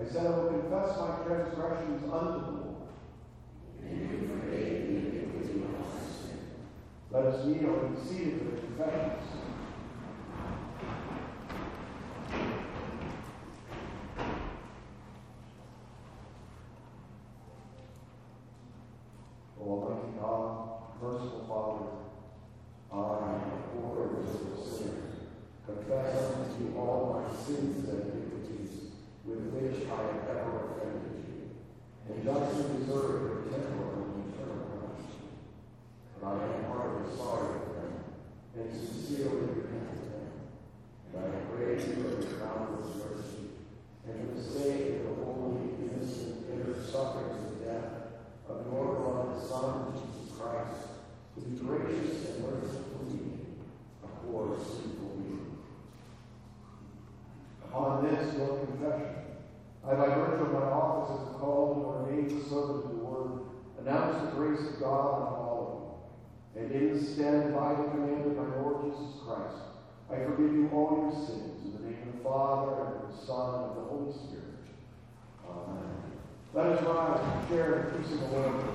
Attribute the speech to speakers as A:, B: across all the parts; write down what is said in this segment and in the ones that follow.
A: I said I will confess my transgressions unto the Lord. Let us kneel and be seated for the confessions. O Almighty God, merciful Father, I, a poor and confess unto you all my sins iniquities with which I have ever offended you, and justly deserve your temporal and eternal punishment. But I am heartily sorry for them, and sincerely repent of them. And I pray you for your boundless mercy, and for the sake of the holy, innocent, inner sufferings of death of your beloved Son, Jesus Christ, to be gracious and merciful to me, a poor, sinful being. Upon this, your confession, I, by virtue of my office as a called and ordained servant of the Word, announce the grace of God on all of you. And instead, by the command of my Lord Jesus Christ, I forgive you all your sins in the name of the Father, and of the Son, and of the Holy Spirit. Amen. And share the peace of the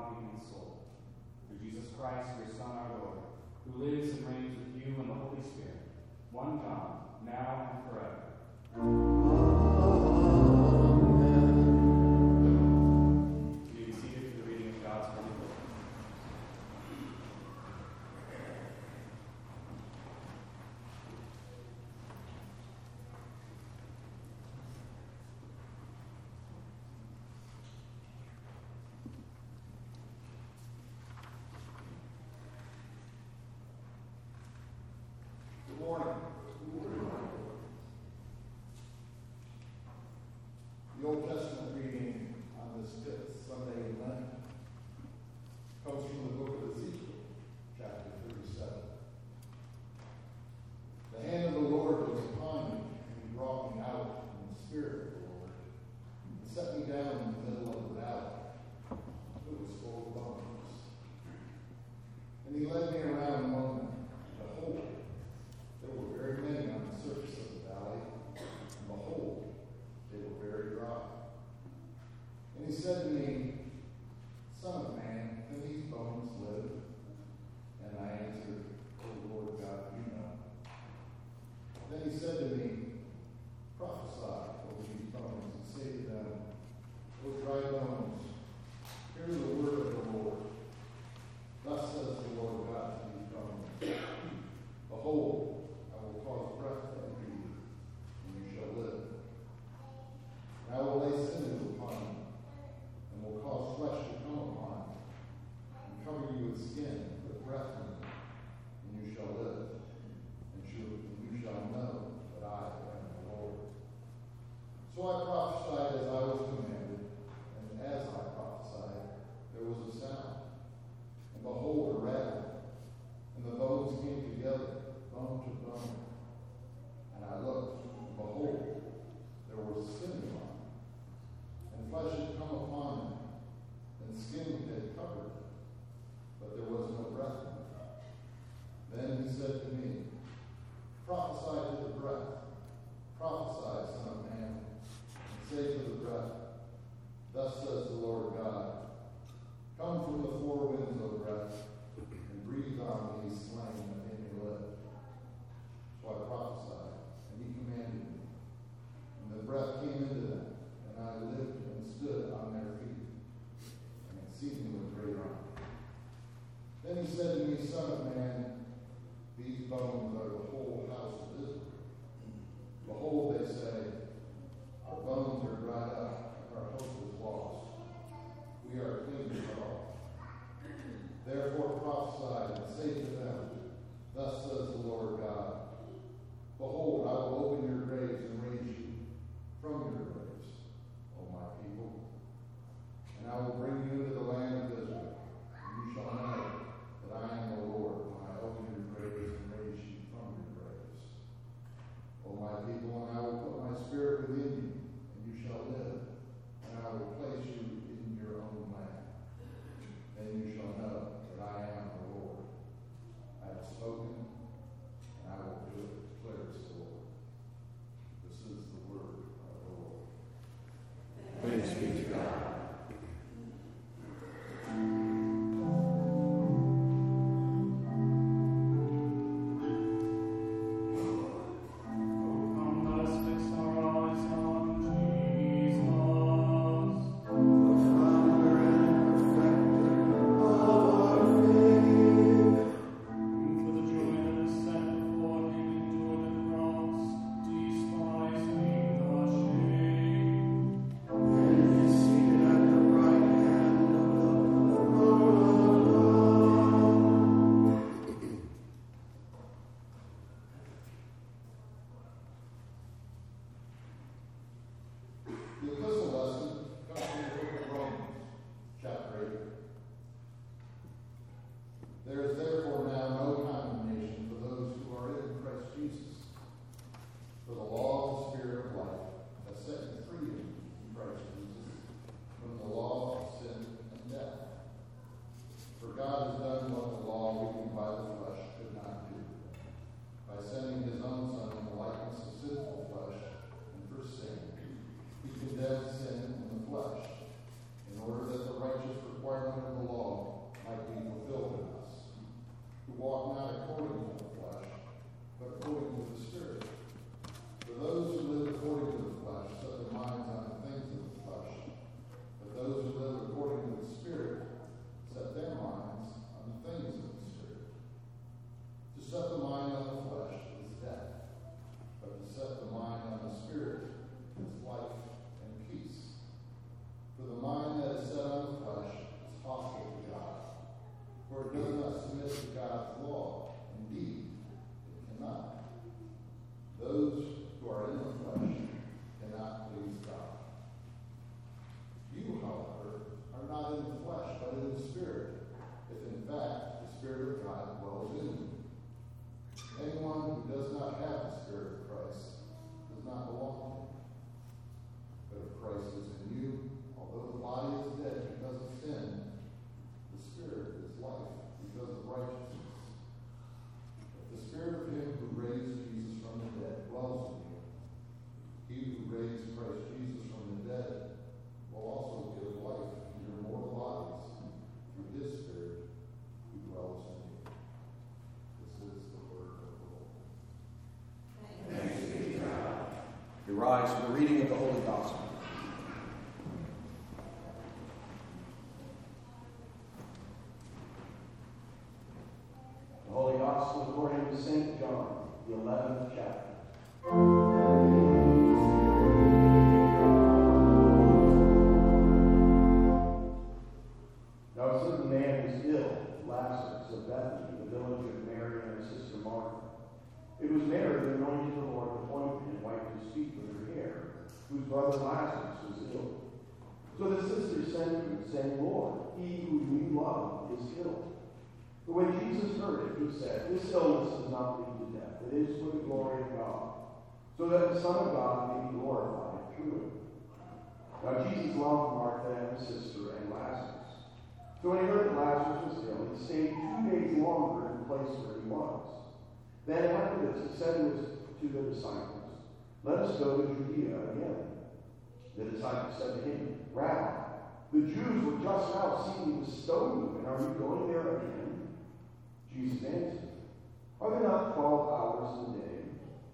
B: one
C: human soul. Through Jesus Christ, your Son, our Lord, who lives and reigns with you in the Holy Spirit, one God, now and forever. morning. Therefore prophesy and say to them, Thus says the Lord God, Behold, I will open your graves
A: We rise the reading of the Holy so that the Son of God may be glorified through it. Now Jesus loved Martha and her sister and Lazarus. So when he heard that Lazarus was ill, he stayed two days longer in the place where he was. Then after this, he said to, the disciples, Let us go to Judea again. The disciples said to him, Rabbi, the Jews were just now seeking to stone you, and are you going there again? Jesus answered, Are there not twelve hours in the day?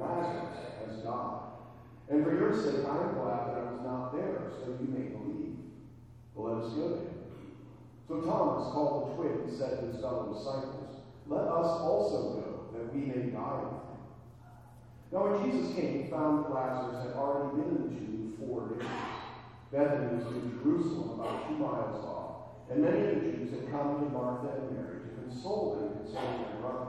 A: Lazarus has died. And for your sake, I am glad that I was not there, so you may believe. But let us go him. So Thomas, called the twin, said to his fellow disciples, Let us also go, that we may die with him. Now when Jesus came, he found that Lazarus had already been in the tomb four days. Bethany was near Jerusalem, about two miles off, and many of the Jews had come to Martha and Mary to console them concerning their brother.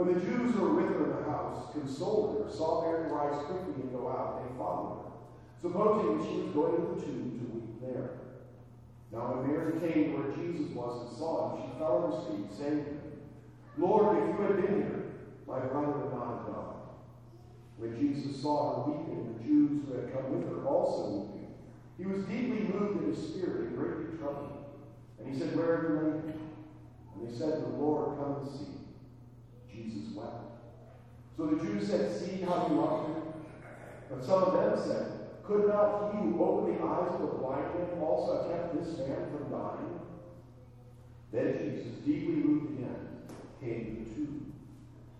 A: When the Jews who were with her in the house consoled her, saw Mary rise quickly and go out, they followed her, supposing that she was going to the tomb to weep there. Now when Mary came where Jesus was and saw him, she fell at his feet, saying to him, Lord, if you had been here, my brother would not have died. When Jesus saw her weeping, the Jews who had come with her also weeping, he was deeply moved in his spirit and greatly troubled. And he said, Where are you laying? And they said, The Lord, come and see. Jesus wept. So the Jews said, See how he loved him? But some of them said, Could not he who opened the eyes of the blind man also have kept this man from dying? Then Jesus, deeply moved again, came to the tomb.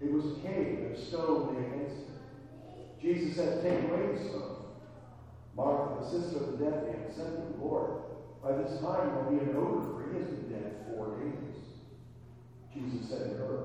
A: It was a cave, and a stone lay against it. Jesus said, Take away the stone. Martha, the sister of the dead man, said to the Lord, By this time there will be an odor, for he has been dead four days. Jesus said to her,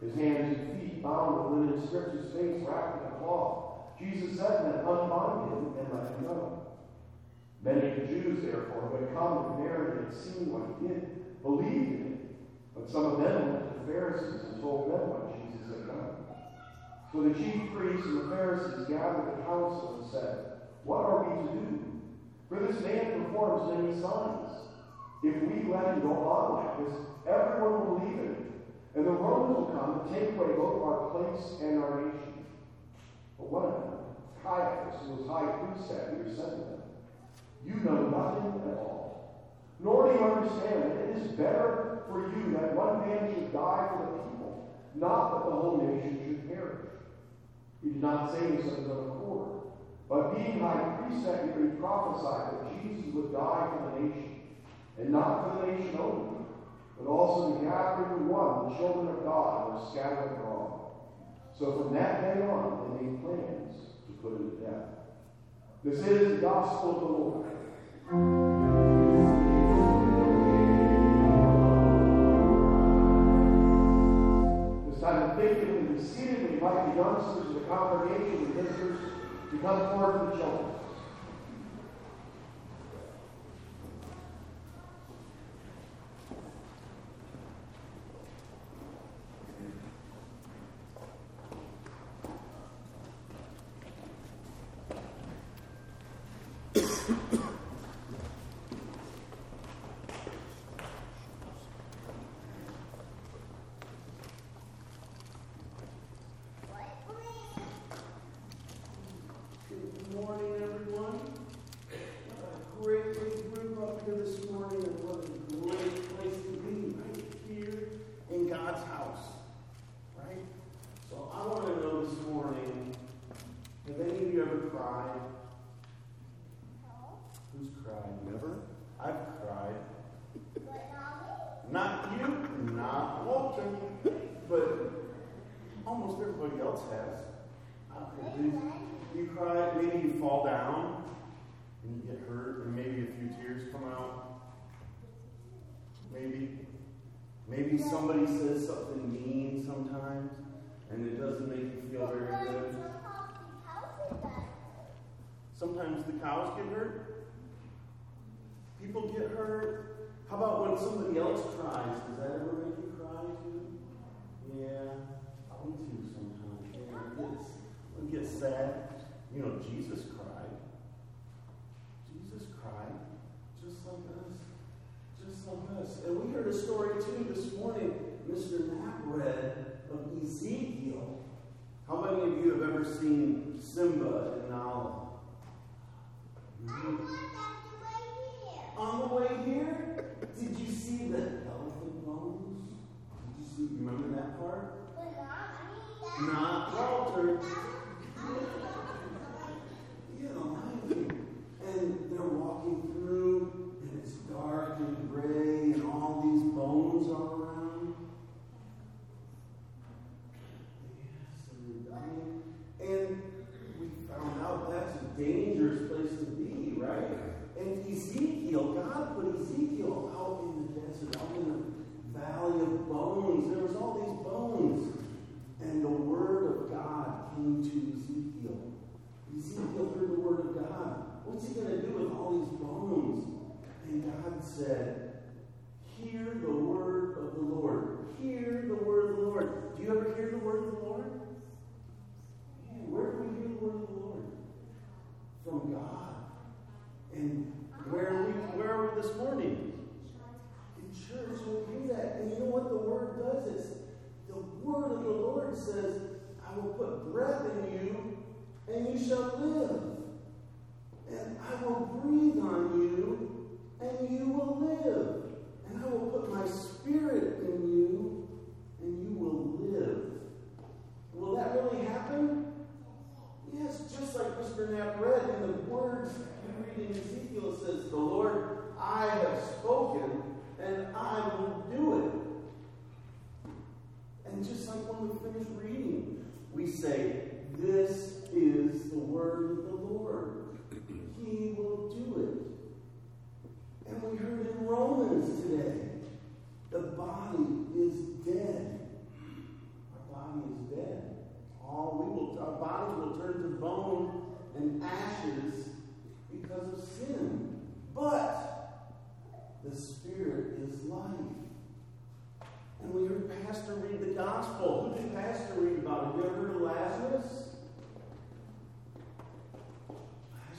D: His hands and feet bound with linen strips, his face wrapped in a cloth. Jesus said to them, Unbind him and let him go. Many of the Jews, therefore, who had come with Mary and had seen what he did, believed in him. But some of them went to the Pharisees and told them what Jesus had done. So the chief priests and the Pharisees gathered the council and said, What are we to do? For this man performs many signs. If we let him go on like this, everyone will believe in him. And the Romans will come and take away both our place and our nation. But one of them, Caiaphas, who was high priest that year, said to them, You know nothing at all, nor do you understand that it is better for you that one man should die for the people, not that the whole nation should perish. He did not say this of his own accord, but being high priest that he prophesied that Jesus would die for the nation, and not for the nation only, but also to gather into one the children of God who are scattered abroad. So from that day on, they made plans to put him to death. This is the gospel of the Lord. Time of thinking and we invite the youngsters of the congregation and visitors to come forward to the children.
E: the Lord says, I will put breath in you, and you shall live. And I will breathe on you, and you will live. And I will put my spirit in you,
D: This is the word of the Lord. He will do it. And we heard in Romans today the body is dead. Our body is dead. All we will, our bodies will turn to bone and ashes because of sin. But the Spirit is life. And we heard Pastor read the gospel. Who did Pastor read about? Of Lazarus?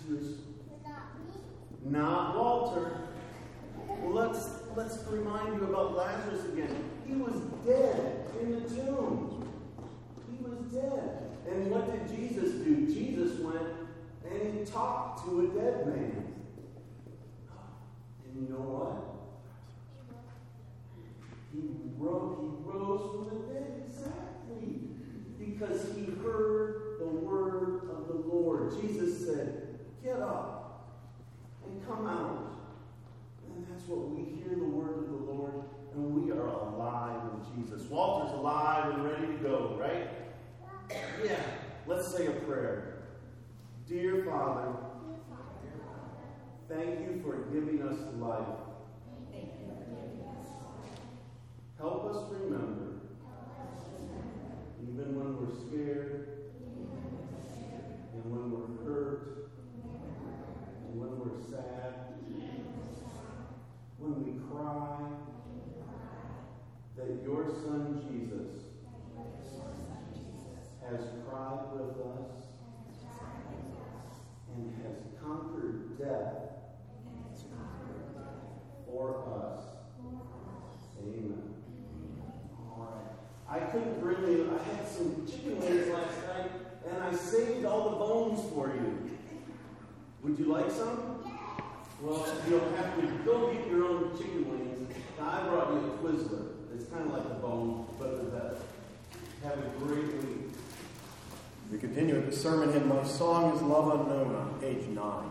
D: Lazarus. Not Walter. Well, let's let's remind you about Lazarus again. He was dead in the tomb. He was dead. And what did Jesus do? Jesus went and he talked to a dead man. And you know what? He rose, from the dead exactly because he heard the word of the Lord. Jesus said, Get up and come out. And that's what we hear the word of the Lord, and we are alive in Jesus. Walter's alive and ready to go, right? Yeah. Let's say a prayer. Dear Father, thank you for giving us life. Help us remember, even when we're scared, and when we're hurt, and when we're sad, when we cry, that your Son Jesus has cried with us and has conquered death for us. Amen. All right. I couldn't bring you, I had some chicken wings last night, and I saved all the bones for you. Would you like some? Well, you'll have to go get your own chicken wings. Now, I brought you a Twizzler. It's kind of like a bone, but the best. Have a great week.
A: We continue with the sermon hymn, My Song is Love Unknown, on page 9.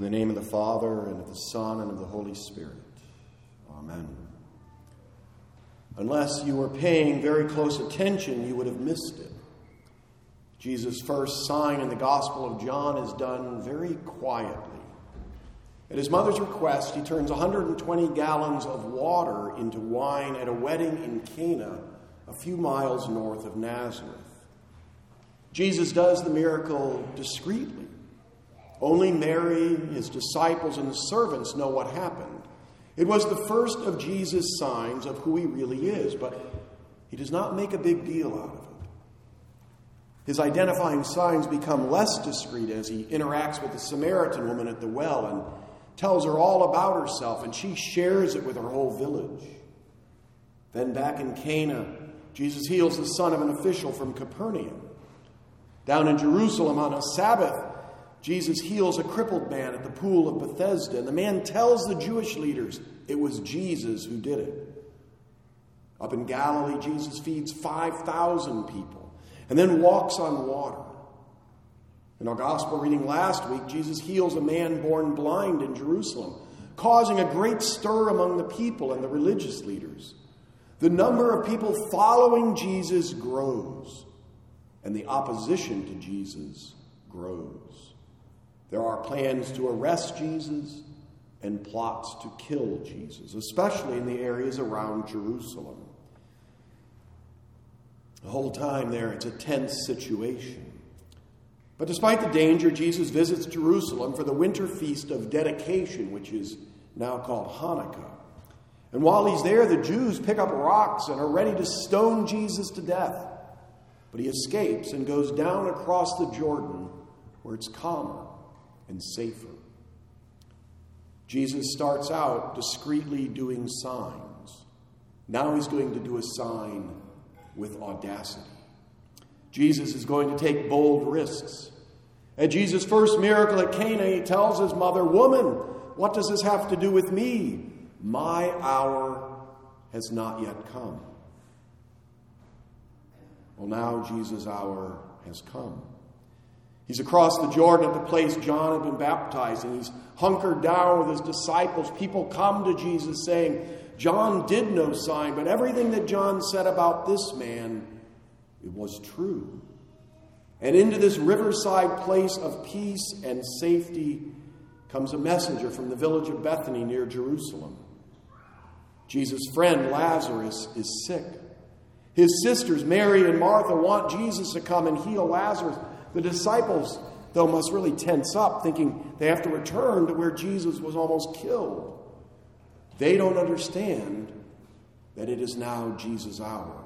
A: In the name of the Father, and of the Son, and of the Holy Spirit. Amen. Unless you were paying very close attention, you would have missed it. Jesus' first sign in the Gospel of John is done very quietly. At his mother's request, he turns 120 gallons of water into wine at a wedding in Cana, a few miles north of Nazareth. Jesus does the miracle discreetly. Only Mary, his disciples, and the servants know what happened. It was the first of Jesus' signs of who he really is, but he does not make a big deal out of it. His identifying signs become less discreet as he interacts with the Samaritan woman at the well and tells her all about herself, and she shares it with her whole village. Then back in Cana, Jesus heals the son of an official from Capernaum. Down in Jerusalem on a Sabbath, Jesus heals a crippled man at the pool of Bethesda, and the man tells the Jewish leaders it was Jesus who did it. Up in Galilee, Jesus feeds 5,000 people and then walks on water. In our gospel reading last week, Jesus heals a man born blind in Jerusalem, causing a great stir among the people and the religious leaders. The number of people following Jesus grows, and the opposition to Jesus grows. There are plans to arrest Jesus and plots to kill Jesus, especially in the areas around Jerusalem. The whole time there, it's a tense situation. But despite the danger, Jesus visits Jerusalem for the winter feast of dedication, which is now called Hanukkah. And while he's there, the Jews pick up rocks and are ready to stone Jesus to death. But he escapes and goes down across the Jordan where it's calmer and safer. Jesus starts out discreetly doing signs. Now he's going to do a sign with audacity. Jesus is going to take bold risks. At Jesus' first miracle at Cana, he tells his mother, Woman, what does this have to do with me? My hour has not yet come. Well, now Jesus' hour has come. He's across the Jordan at the place John had been baptized, and he's hunkered down with his disciples. People come to Jesus saying, John did no sign, but everything that John said about this man, it was true. And into this riverside place of peace and safety comes a messenger from the village of Bethany near Jerusalem. Jesus' friend Lazarus is sick. His sisters, Mary and Martha, want Jesus to come and heal Lazarus. The disciples, though, must really tense up, thinking they have to return to where Jesus was almost killed. They don't understand that it is now Jesus' hour.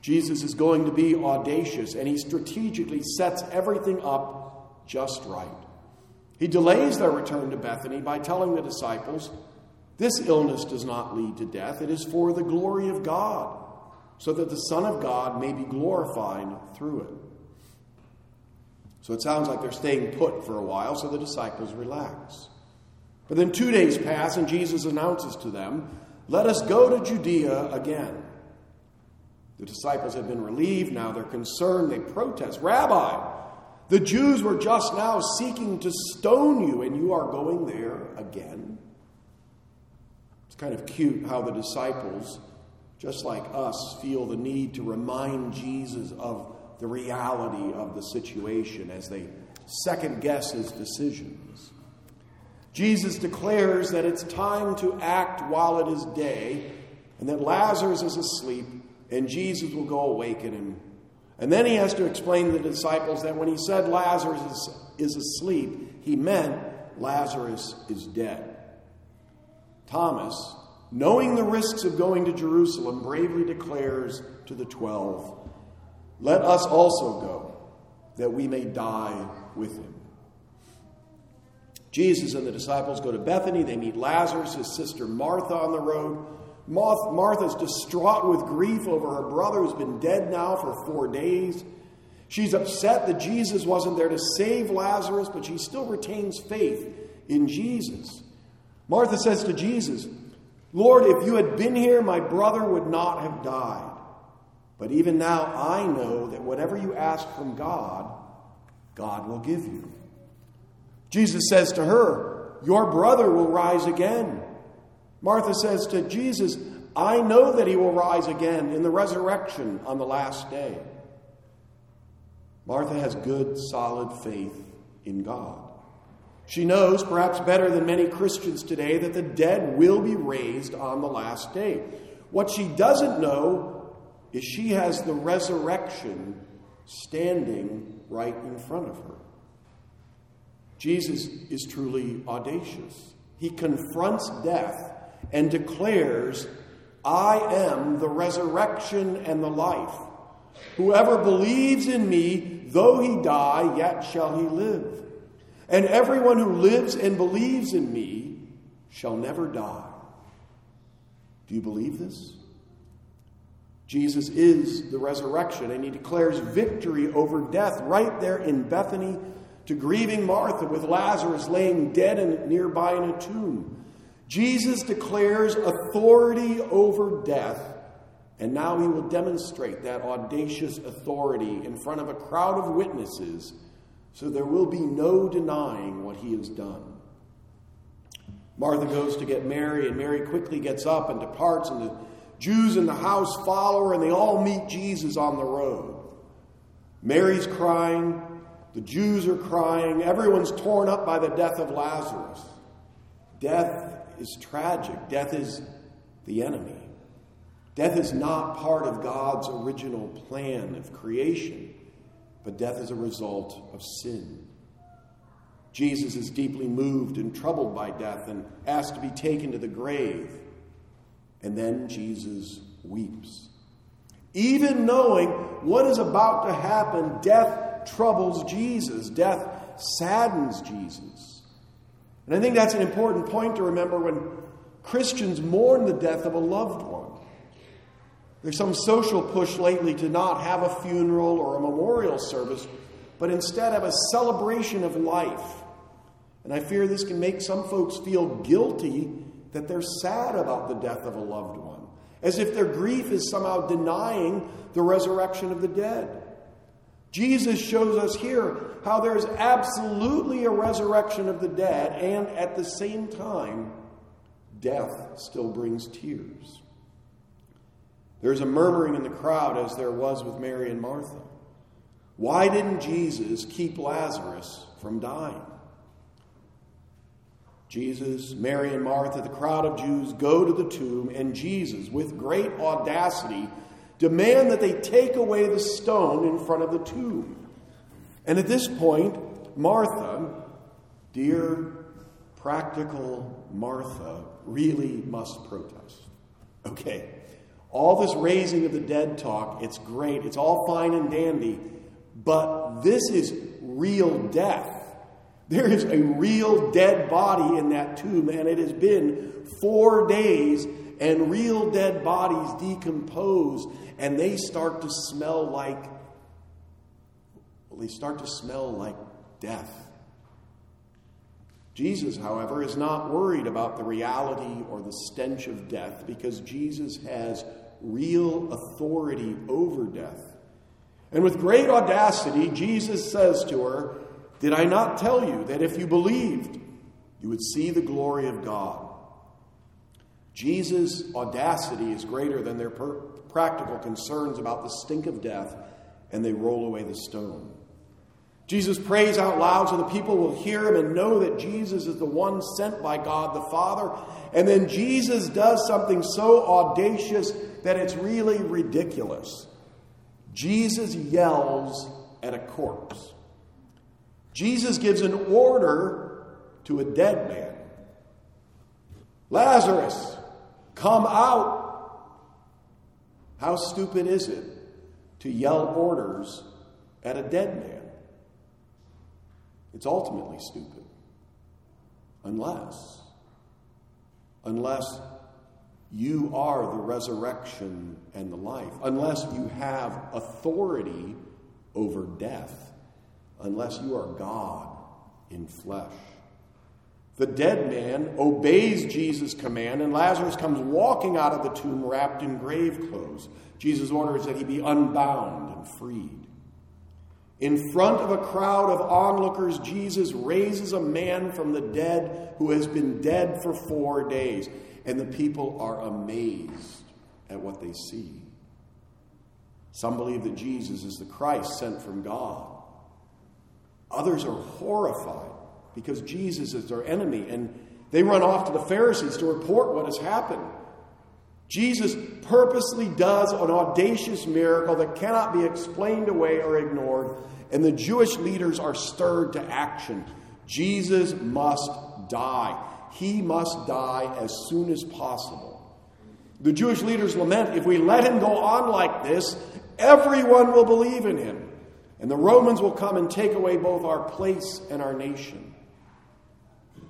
A: Jesus is going to be audacious, and he strategically sets everything up just right. He delays their return to Bethany by telling the disciples, This illness does not lead to death, it is for the glory of God, so that the Son of God may be glorified through it. So it sounds like they're staying put for a while, so the disciples relax. But then two days pass, and Jesus announces to them, Let us go to Judea again. The disciples have been relieved. Now they're concerned. They protest Rabbi, the Jews were just now seeking to stone you, and you are going there again. It's kind of cute how the disciples, just like us, feel the need to remind Jesus of the reality of the situation as they second guess his decisions. Jesus declares that it's time to act while it is day, and that Lazarus is asleep, and Jesus will go awaken him. And then he has to explain to the disciples that when he said Lazarus is, asleep, he meant Lazarus is dead. Thomas, knowing the risks of going to Jerusalem, bravely declares to the twelve, let us also go, that we may die with him. Jesus and the disciples go to Bethany. They meet Lazarus, his sister Martha, on the road. Martha's distraught with grief over her brother who's been dead now for four days. She's upset that Jesus wasn't there to save Lazarus, but she still retains faith in Jesus. Martha says to Jesus, Lord, if you had been here, my brother would not have died. But even now, I know that whatever you ask from God, God will give you. Jesus says to her, Your brother will rise again. Martha says to Jesus, I know that he will rise again in the resurrection on the last day. Martha has good, solid faith in God. She knows, perhaps better than many Christians today, that the dead will be raised on the last day. What she doesn't know is she has the resurrection standing right in front of her. Jesus is truly audacious. He confronts death and declares, I am the resurrection and the life. Whoever believes in me, though he die, yet shall he live. And everyone who lives and believes in me shall never die. Do you believe this? Jesus is the resurrection, and he declares victory over death right there in Bethany to grieving Martha with Lazarus laying dead in, nearby in a tomb. Jesus declares authority over death, and now he will demonstrate that audacious authority in front of a crowd of witnesses, so there will be no denying what he has done. Martha goes to get Mary, and Mary quickly gets up and departs, and the Jews in the house follow her, and they all meet Jesus on the road. Mary's crying, the Jews are crying, everyone's torn up by the death of Lazarus. Death is tragic, death is the enemy. Death is not part of God's original plan of creation, but death is a result of sin. Jesus is deeply moved and troubled by death and asked to be taken to the grave. And then Jesus weeps. Even knowing what is about to happen, death troubles Jesus. Death saddens Jesus. And I think that's an important point to remember when Christians mourn the death of a loved one. There's some social push lately to not have a funeral or a memorial service, but instead have a celebration of life. And I fear this can make some folks feel guilty that they're sad about the death of a loved one, as if their grief is somehow denying the resurrection of the dead. Jesus shows us here how there's absolutely a resurrection of the dead, and at the same time, death still brings tears. There's a murmuring in the crowd, as there was with Mary and Martha. Why didn't Jesus keep Lazarus from dying? Jesus, Mary, and Martha, the crowd of Jews, go to the tomb, and Jesus, with great audacity, demand that they take away the stone in front of the tomb. And at this point, Martha, dear practical Martha, really must protest. Okay, all this raising of the dead talk, it's great, it's all fine and dandy, but this is real death. There is a real dead body in that tomb, and it has been four days, and real dead bodies decompose, and they start to smell like, well, they start to smell like death. Jesus, however, is not worried about the reality or the stench of death because Jesus has real authority over death. And with great audacity, Jesus says to her, did I not tell you that if you believed, you would see the glory of God? Jesus' audacity is greater than their per- practical concerns about the stink of death, and they roll away the stone. Jesus prays out loud so the people will hear him and know that Jesus is the one sent by God the Father. And then Jesus does something so audacious that it's really ridiculous. Jesus yells at a corpse. Jesus gives an order to a dead man Lazarus, come out. How stupid is it to yell orders at a dead man? It's ultimately stupid. Unless, unless you are the resurrection and the life, unless you have authority over death unless you are God in flesh. The dead man obeys Jesus' command, and Lazarus comes walking out of the tomb wrapped in grave clothes. Jesus orders that he be unbound and freed. In front of a crowd of onlookers, Jesus raises a man from the dead who has been dead for four days. And the people are amazed at what they see. Some believe that Jesus is the Christ sent from God. Others are horrified because Jesus is their enemy, and they run off to the Pharisees to report what has happened. Jesus purposely does an audacious miracle that cannot be explained away or ignored, and the Jewish leaders are stirred to action. Jesus must die. He must die as soon as possible. The Jewish leaders lament if we let him go on like this, everyone will believe in him, and the Romans will come and take away both our place and our nation.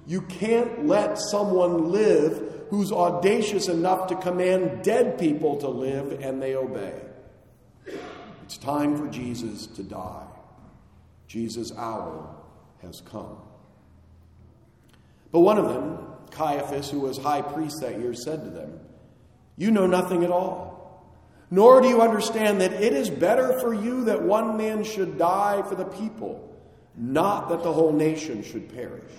A: You can't let someone live who's audacious enough to command dead people to live and they obey. It's time for Jesus to die. Jesus' hour has come. But one of them, Caiaphas, who was high priest that year, said to them, You know nothing at all, nor do you understand that it is better for you that one man should die for the people, not that the whole nation should perish.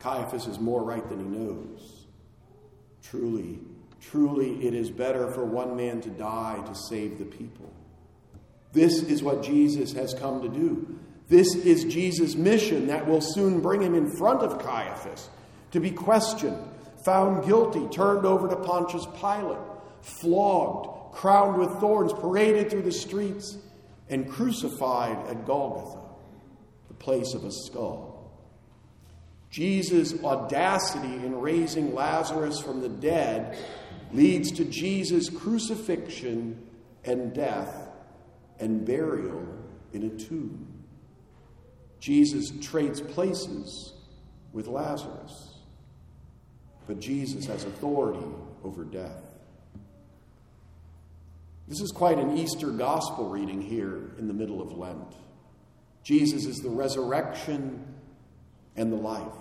A: Caiaphas is more right than he knows. Truly, truly, it is better for one man to die to save the people. This is what Jesus has come to do. This is Jesus' mission that will soon bring him in front of Caiaphas to be questioned, found guilty, turned over to Pontius Pilate, flogged, crowned with thorns, paraded through the streets, and crucified at Golgotha, the place of a skull. Jesus' audacity in raising Lazarus from the dead leads to Jesus' crucifixion and death and burial in a tomb. Jesus trades places with Lazarus, but Jesus has authority over death. This is quite an Easter gospel reading here in the middle of Lent. Jesus is the resurrection and the life.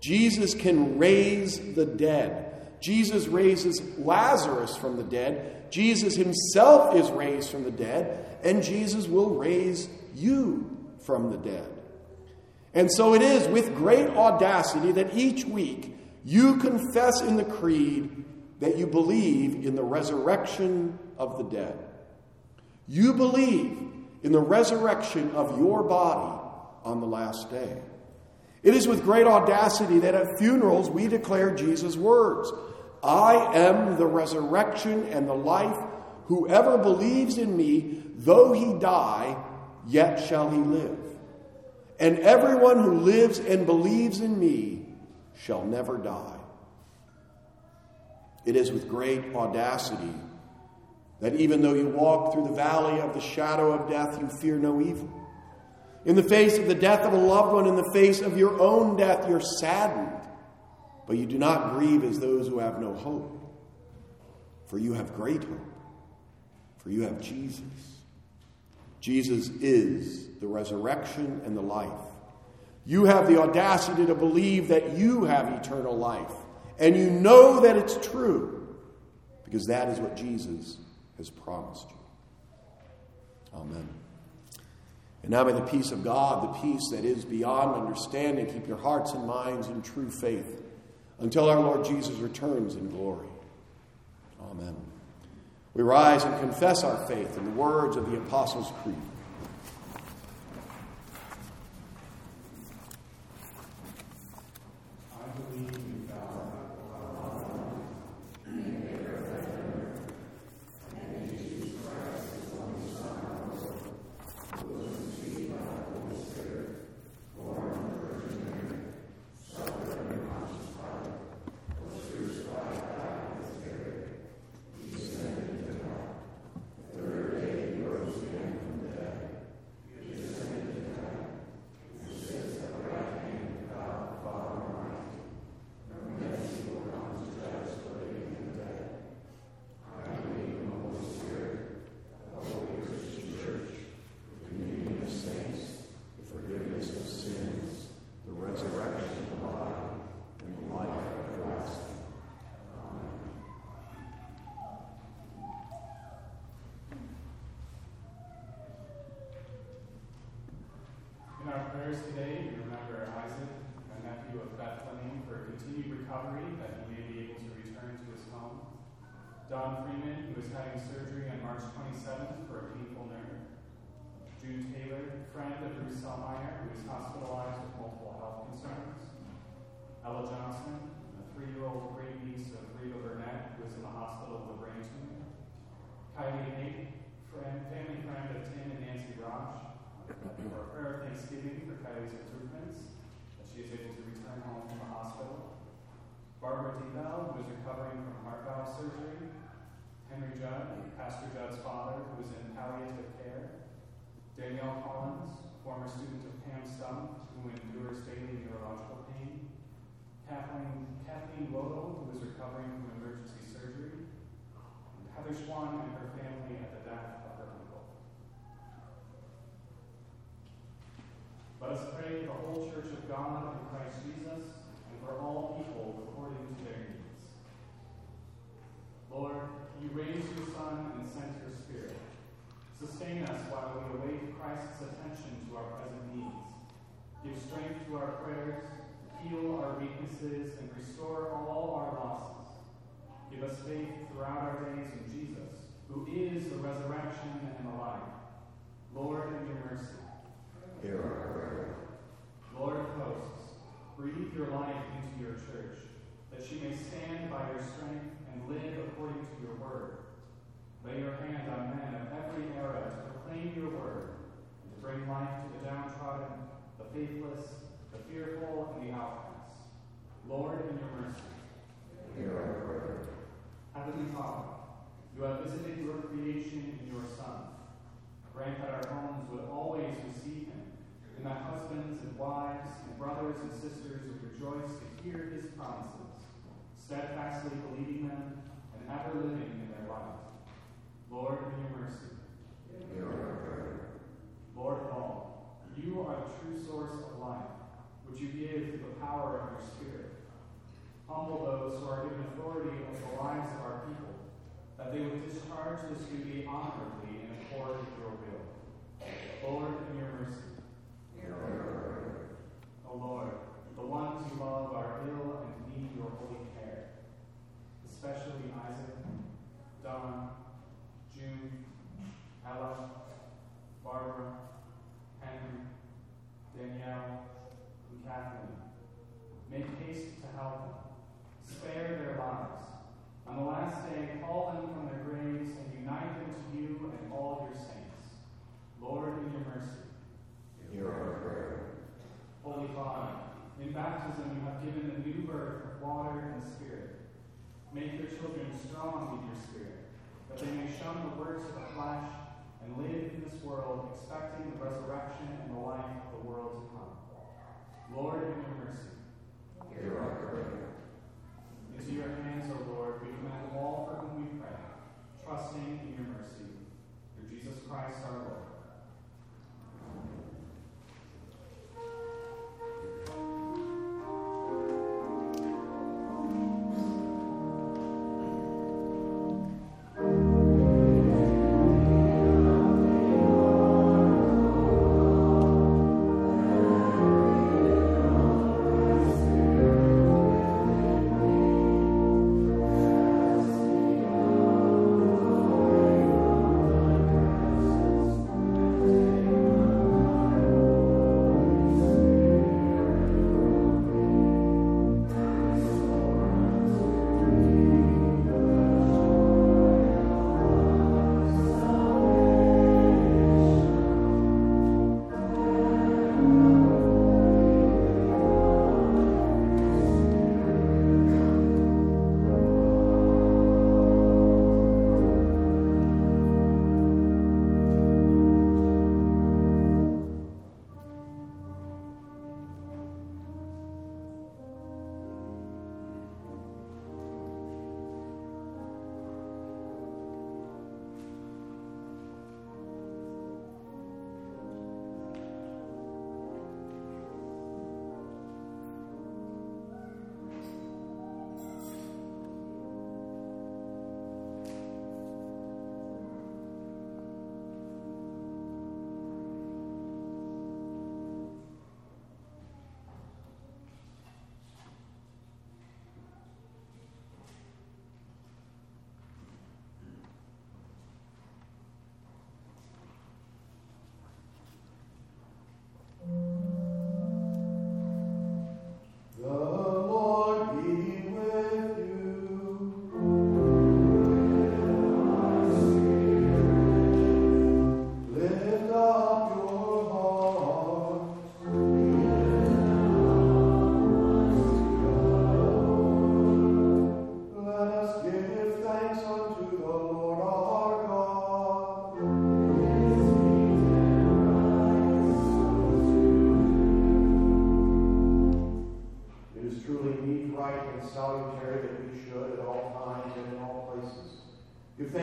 A: Jesus can raise the dead. Jesus raises Lazarus from the dead. Jesus himself is raised from the dead, and Jesus will raise you from the dead. And so it is with great audacity that each week you confess in the creed that you believe in the resurrection of the dead. You believe in the resurrection of your body on the last day. It is with great audacity that at funerals we declare Jesus' words I am the resurrection and the life. Whoever believes in me, though he die, yet shall he live. And everyone who lives and believes in me shall never die. It is with great audacity that even though you walk through the valley of the shadow of death, you fear no evil. In the face of the death of a loved one, in the face of your own death, you're saddened, but you do not grieve as those who have no hope. For you have great hope, for you have Jesus. Jesus is the resurrection and the life. You have the audacity to believe that you have eternal life, and you know that it's true because that is what Jesus has promised you. Amen. And now may the peace of God, the peace that is beyond understanding, keep your hearts and minds in true faith until our Lord Jesus returns in glory. Amen. We rise and confess our faith in the words of the Apostles' Creed.
B: Today, we remember Isaac, a nephew of Beth Fleming, for continued recovery that he may be able to return to his home. Don Freeman, who is having surgery on March 27th for a painful nerve. June Taylor, friend of Bruce Selmeyer, who is hospitalized with multiple health concerns. Ella Johnson, a three-year-old great niece of Reba Burnett, who is in the hospital with a brain tumor. Kylie Haight, friend, family friend of Tim and Nancy Roche, for a prayer of thanksgiving for Kylie's improvements, that she is able to return home from the hospital. Barbara DeBell, who is recovering from heart valve surgery. Henry Judd, Pastor Judd's father, who is in palliative care. Danielle Collins, former student of Pam Stump, who endures daily neurological pain. Kathleen, Kathleen Lowell, who is recovering from emergency surgery. And Heather Schwan and her family at the death of her uncle. Let us pray for the whole Church of God in Christ Jesus and for all people according to their needs. Lord, you raised your Son and sent your Spirit. Sustain us while we await Christ's attention to our present needs. Give strength to our prayers, heal our weaknesses, and restore all our losses. Give us faith throughout our days in Jesus, who is the resurrection and the life. Lord, in your mercy.
A: Hear our prayer.
B: Lord of hosts, breathe your life into your church, that she may stand by your strength and live according to your word. Lay your hand on men of every era to proclaim your word, and to bring life to the downtrodden, the faithless, the fearful, and the outcasts. Lord, in your mercy.
A: Hear our prayer.
B: Heavenly Father, you have visited your creation in your Son. Grant that our homes would always receive him, and that husbands and wives and brothers and sisters would rejoice to hear his promises, steadfastly believing them and ever living in their light. Lord, in your mercy. Lord of all, you are the true source of life, which you give through the power of your Spirit. Humble those who are given authority over the lives of our people, that they would discharge this duty honorably in accord with your will. Lord, in your mercy.
A: Hear our prayer.
B: O Lord, the ones you love are ill and need your holy care, especially Isaac, Don, June, Ella, Barbara, Henry, Danielle, and Kathleen. Make haste to help them. Spare their lives. On the last day, call them from their graves and unite them to you and all your saints. Lord, in your mercy.
A: Hear our prayer.
B: Holy Father, in baptism you have given the new birth of water and spirit. Make your children strong in your spirit, that they may shun the works of the flesh and live in this world expecting the resurrection and the life of the world to come. Lord, in your mercy.
A: Hear our prayer.
B: Into your hands, O Lord, we commend all for whom we pray, trusting in your mercy. Through Jesus Christ our Lord.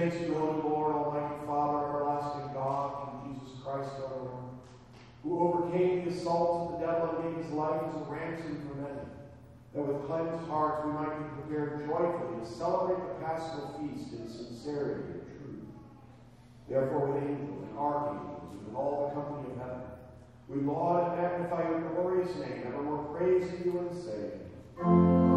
A: Thanks you, Holy Lord, Almighty Father, everlasting God, and Jesus Christ our Lord, who overcame the assaults of the devil and gave his life as a ransom for many, that with cleansed hearts we might be prepared joyfully to celebrate the Paschal feast in sincerity and truth. Therefore, with angels and archangels and with all the company of heaven, we laud and magnify your glorious name, evermore praising you and saying,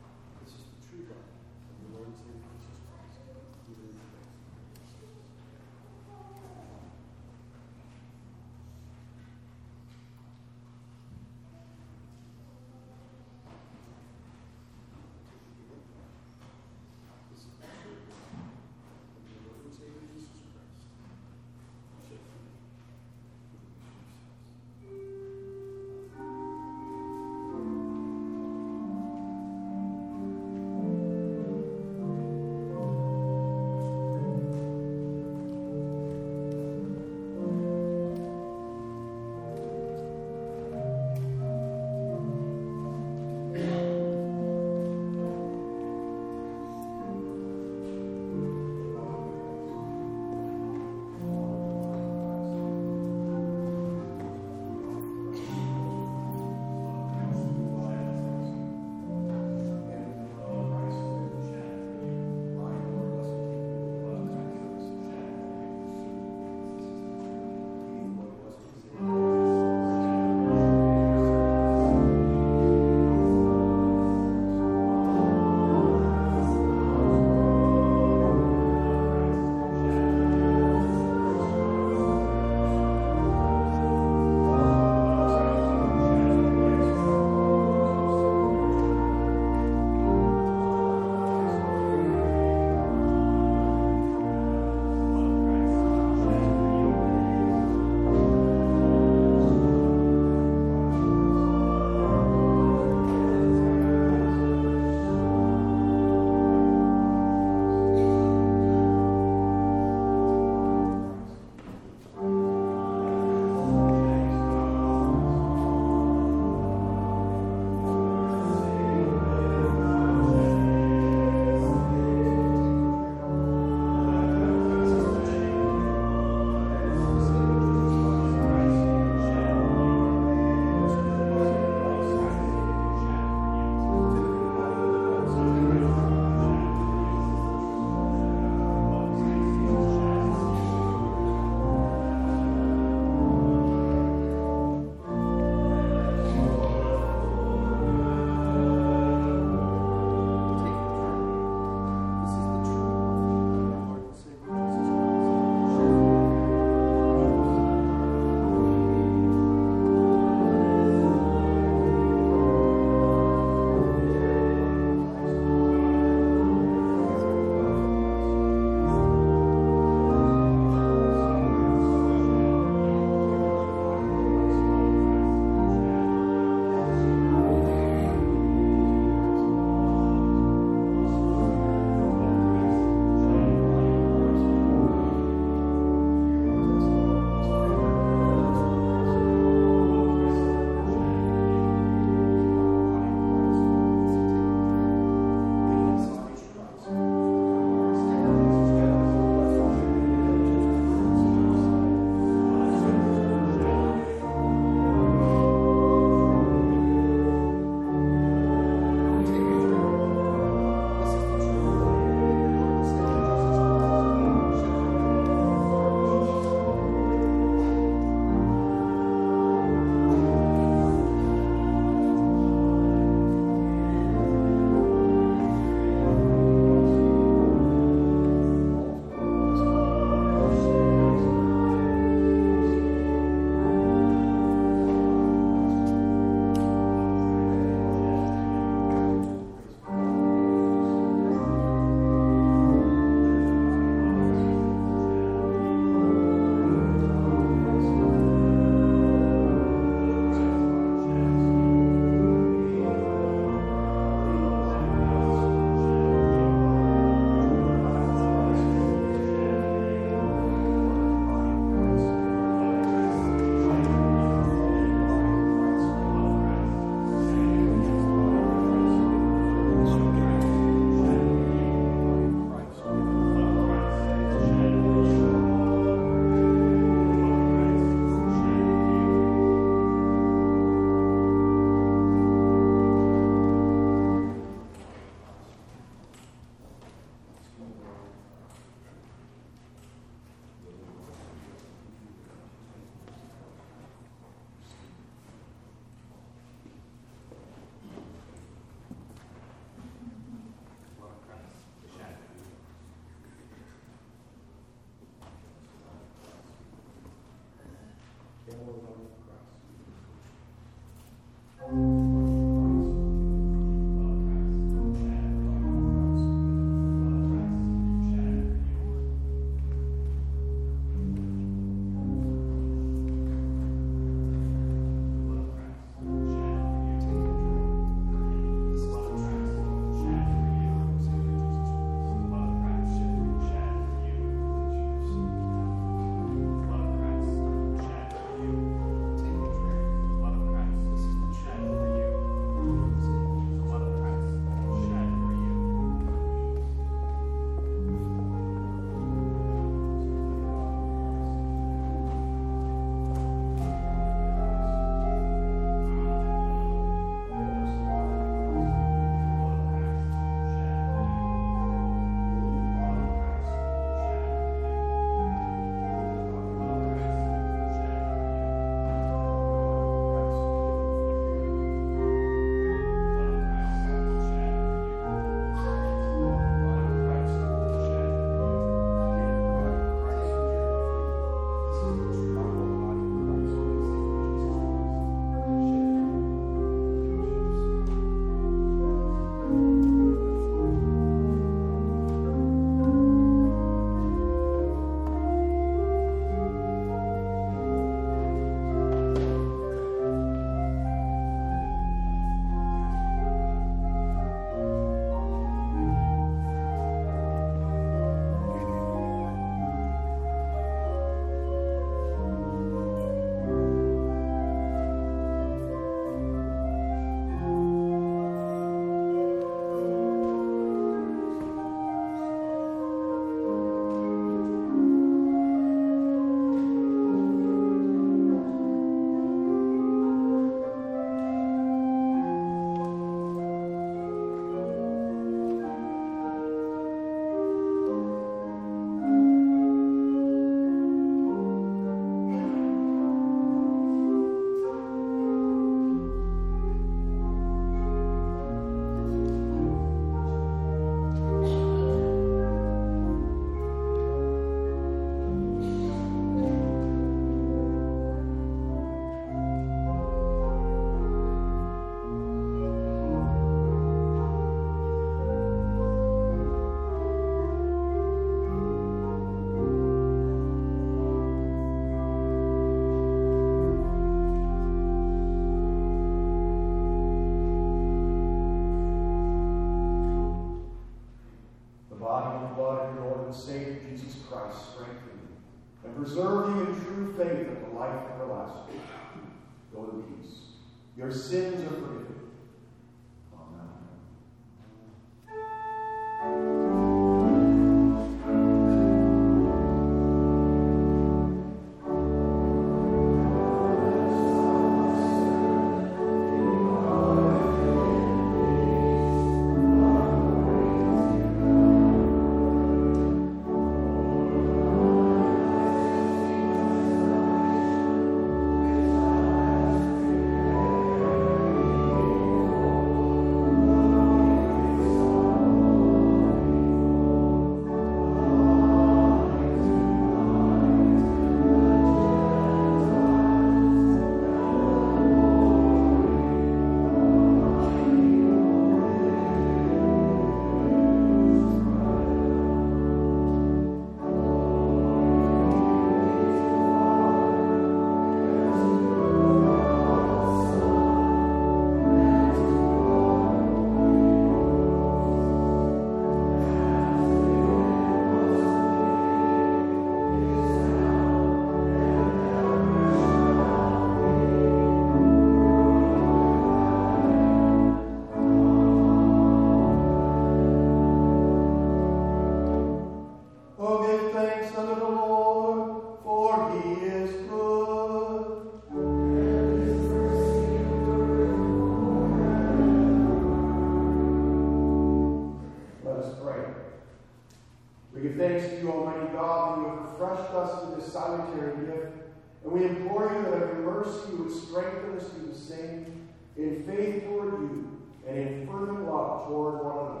A: mercy you would strengthen us to the same in faith toward you and in fervent love toward one another.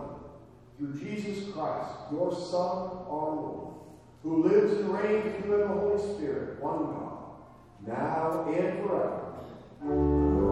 A: Through Jesus Christ, your Son, our Lord, who lives and reigns with you in the Holy Spirit, one God, now and forever. Amen.